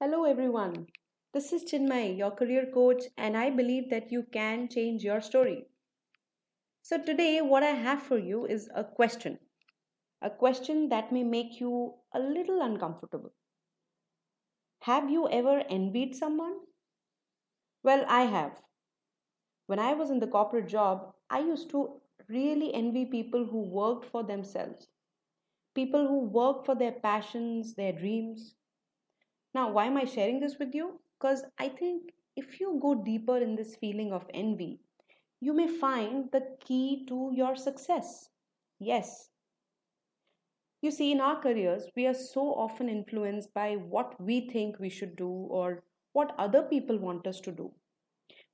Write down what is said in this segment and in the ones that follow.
Hello, everyone. This is Chinmay, your career coach, and I believe that you can change your story. So, today, what I have for you is a question a question that may make you a little uncomfortable. Have you ever envied someone? Well, I have. When I was in the corporate job, I used to really envy people who worked for themselves, people who work for their passions, their dreams. Now, why am I sharing this with you? Because I think if you go deeper in this feeling of envy, you may find the key to your success. Yes. You see, in our careers, we are so often influenced by what we think we should do or what other people want us to do.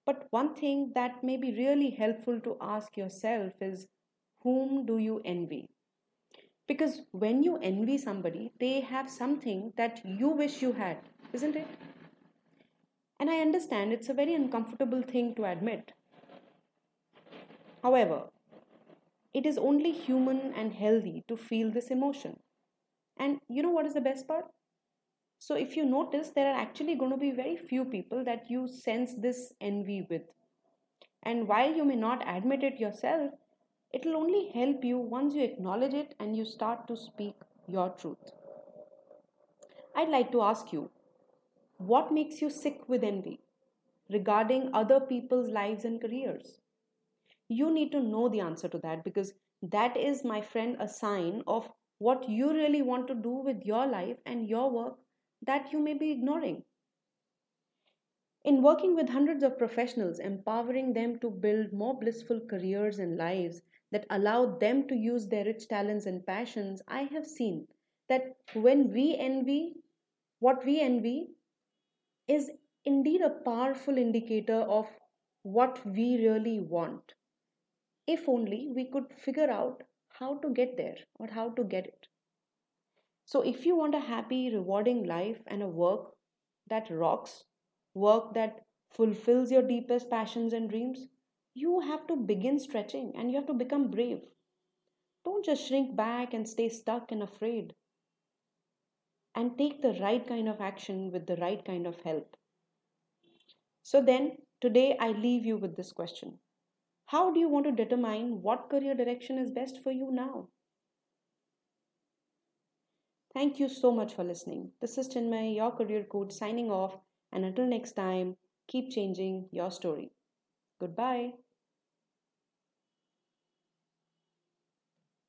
But one thing that may be really helpful to ask yourself is whom do you envy? Because when you envy somebody, they have something that you wish you had, isn't it? And I understand it's a very uncomfortable thing to admit. However, it is only human and healthy to feel this emotion. And you know what is the best part? So, if you notice, there are actually going to be very few people that you sense this envy with. And while you may not admit it yourself, it will only help you once you acknowledge it and you start to speak your truth. I'd like to ask you what makes you sick with envy regarding other people's lives and careers? You need to know the answer to that because that is, my friend, a sign of what you really want to do with your life and your work that you may be ignoring. In working with hundreds of professionals, empowering them to build more blissful careers and lives that allow them to use their rich talents and passions, I have seen that when we envy, what we envy is indeed a powerful indicator of what we really want. If only we could figure out how to get there or how to get it. So, if you want a happy, rewarding life and a work that rocks, work that fulfills your deepest passions and dreams, you have to begin stretching and you have to become brave. Don't just shrink back and stay stuck and afraid. And take the right kind of action with the right kind of help. So, then today I leave you with this question How do you want to determine what career direction is best for you now? Thank you so much for listening. This is Chinmay, your career coach, signing off. And until next time, keep changing your story. Goodbye.